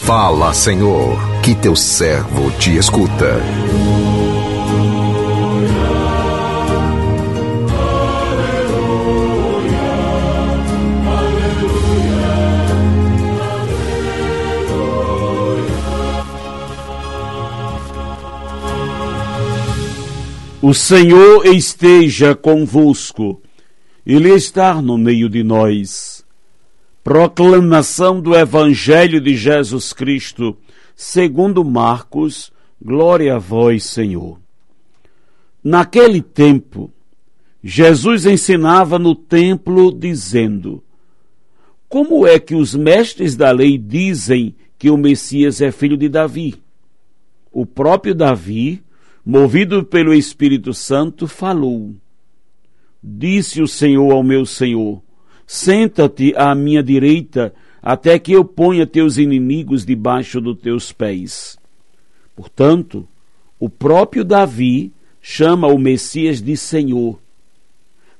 Fala, Senhor, que teu servo te escuta. O Senhor esteja convosco, Ele está no meio de nós. Proclamação do Evangelho de Jesus Cristo, segundo Marcos, glória a vós, Senhor. Naquele tempo, Jesus ensinava no templo, dizendo: Como é que os mestres da lei dizem que o Messias é filho de Davi? O próprio Davi movido pelo Espírito Santo, falou: Disse o Senhor ao meu Senhor: Senta-te à minha direita, até que eu ponha teus inimigos debaixo dos teus pés. Portanto, o próprio Davi chama o Messias de Senhor.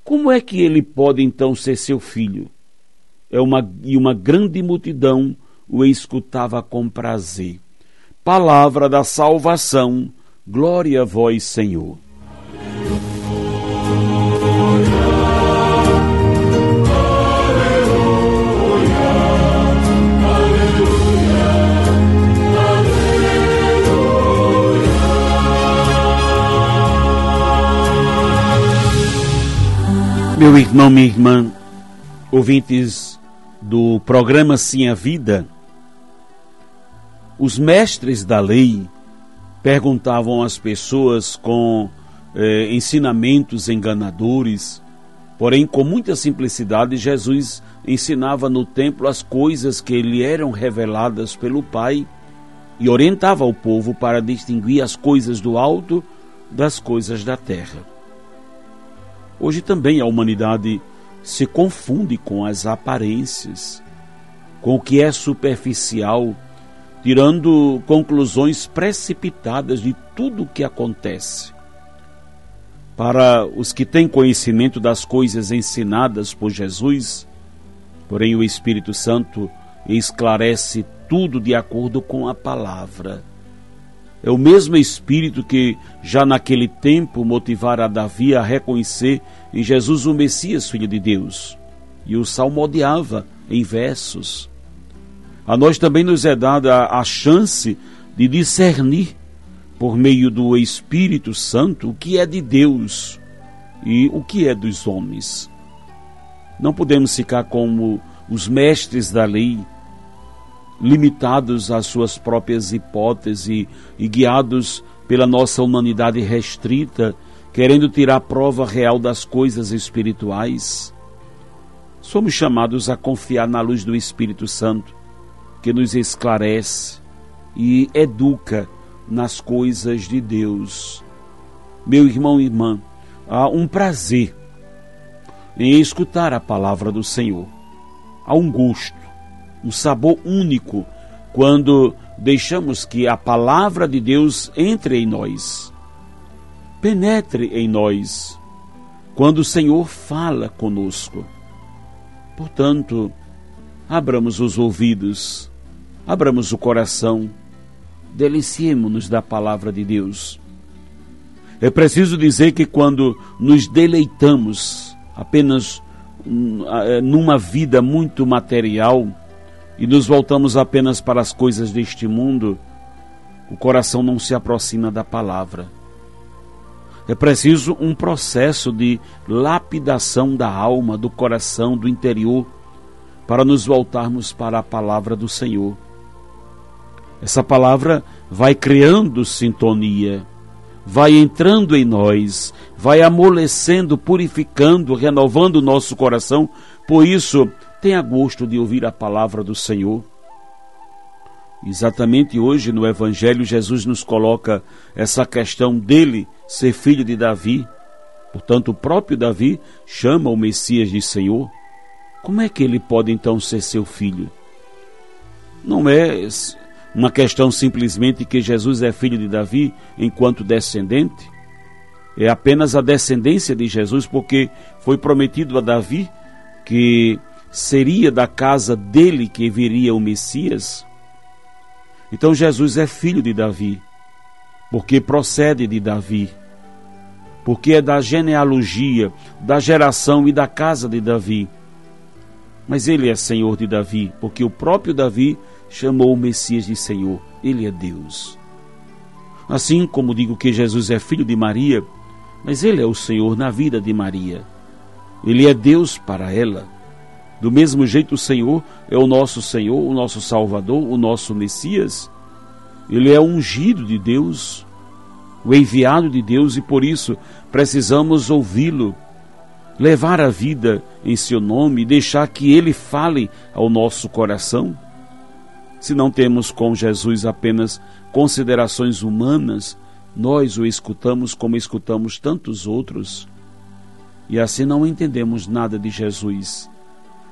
Como é que ele pode então ser seu filho? É uma, e uma grande multidão o escutava com prazer. Palavra da salvação Glória a vós, Senhor. Meu irmão, minha irmã, ouvintes do programa Sim a Vida, os mestres da lei perguntavam às pessoas com eh, ensinamentos enganadores. Porém, com muita simplicidade, Jesus ensinava no templo as coisas que lhe eram reveladas pelo Pai e orientava o povo para distinguir as coisas do alto das coisas da terra. Hoje também a humanidade se confunde com as aparências, com o que é superficial tirando conclusões precipitadas de tudo o que acontece. Para os que têm conhecimento das coisas ensinadas por Jesus, porém o Espírito Santo esclarece tudo de acordo com a palavra. É o mesmo Espírito que, já naquele tempo, motivara Davi a reconhecer em Jesus o Messias, Filho de Deus, e o salmodiava em versos a nós também nos é dada a chance de discernir, por meio do Espírito Santo, o que é de Deus e o que é dos homens. Não podemos ficar como os mestres da lei, limitados às suas próprias hipóteses e guiados pela nossa humanidade restrita, querendo tirar prova real das coisas espirituais. Somos chamados a confiar na luz do Espírito Santo que nos esclarece e educa nas coisas de Deus. Meu irmão e irmã, há um prazer em escutar a palavra do Senhor. Há um gosto, um sabor único quando deixamos que a palavra de Deus entre em nós, penetre em nós, quando o Senhor fala conosco. Portanto, abramos os ouvidos abramos o coração, deliciemo-nos da palavra de Deus. É preciso dizer que quando nos deleitamos apenas é, numa vida muito material e nos voltamos apenas para as coisas deste mundo, o coração não se aproxima da palavra. É preciso um processo de lapidação da alma, do coração, do interior, para nos voltarmos para a palavra do Senhor. Essa palavra vai criando sintonia, vai entrando em nós, vai amolecendo, purificando, renovando o nosso coração. Por isso, tenha gosto de ouvir a palavra do Senhor. Exatamente hoje no Evangelho, Jesus nos coloca essa questão dele ser filho de Davi. Portanto, o próprio Davi chama o Messias de Senhor. Como é que ele pode então ser seu filho? Não é uma questão simplesmente que Jesus é filho de Davi enquanto descendente? É apenas a descendência de Jesus, porque foi prometido a Davi que seria da casa dele que viria o Messias? Então Jesus é filho de Davi, porque procede de Davi, porque é da genealogia, da geração e da casa de Davi. Mas ele é Senhor de Davi, porque o próprio Davi chamou o Messias de Senhor. Ele é Deus. Assim como digo que Jesus é filho de Maria, mas ele é o Senhor na vida de Maria. Ele é Deus para ela. Do mesmo jeito, o Senhor é o nosso Senhor, o nosso Salvador, o nosso Messias. Ele é ungido de Deus, o enviado de Deus, e por isso precisamos ouvi-lo, levar a vida em seu nome e deixar que ele fale ao nosso coração. Se não temos com Jesus apenas considerações humanas, nós o escutamos como escutamos tantos outros. E assim não entendemos nada de Jesus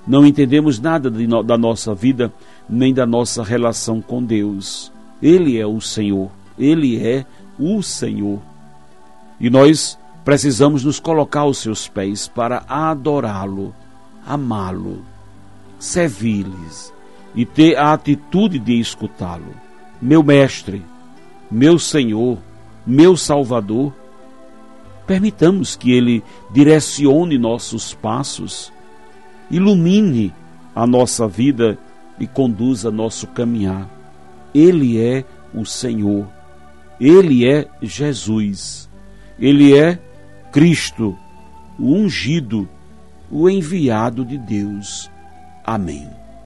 não entendemos nada no, da nossa vida, nem da nossa relação com Deus. Ele é o Senhor, Ele é o Senhor. E nós precisamos nos colocar aos seus pés para adorá-lo, amá-lo, servi-lhes e ter a atitude de escutá-lo. Meu Mestre, meu Senhor, meu Salvador, permitamos que Ele direcione nossos passos ilumine a nossa vida e conduza nosso caminhar. Ele é o Senhor, Ele é Jesus, Ele é Cristo, o ungido, o enviado de Deus. Amém.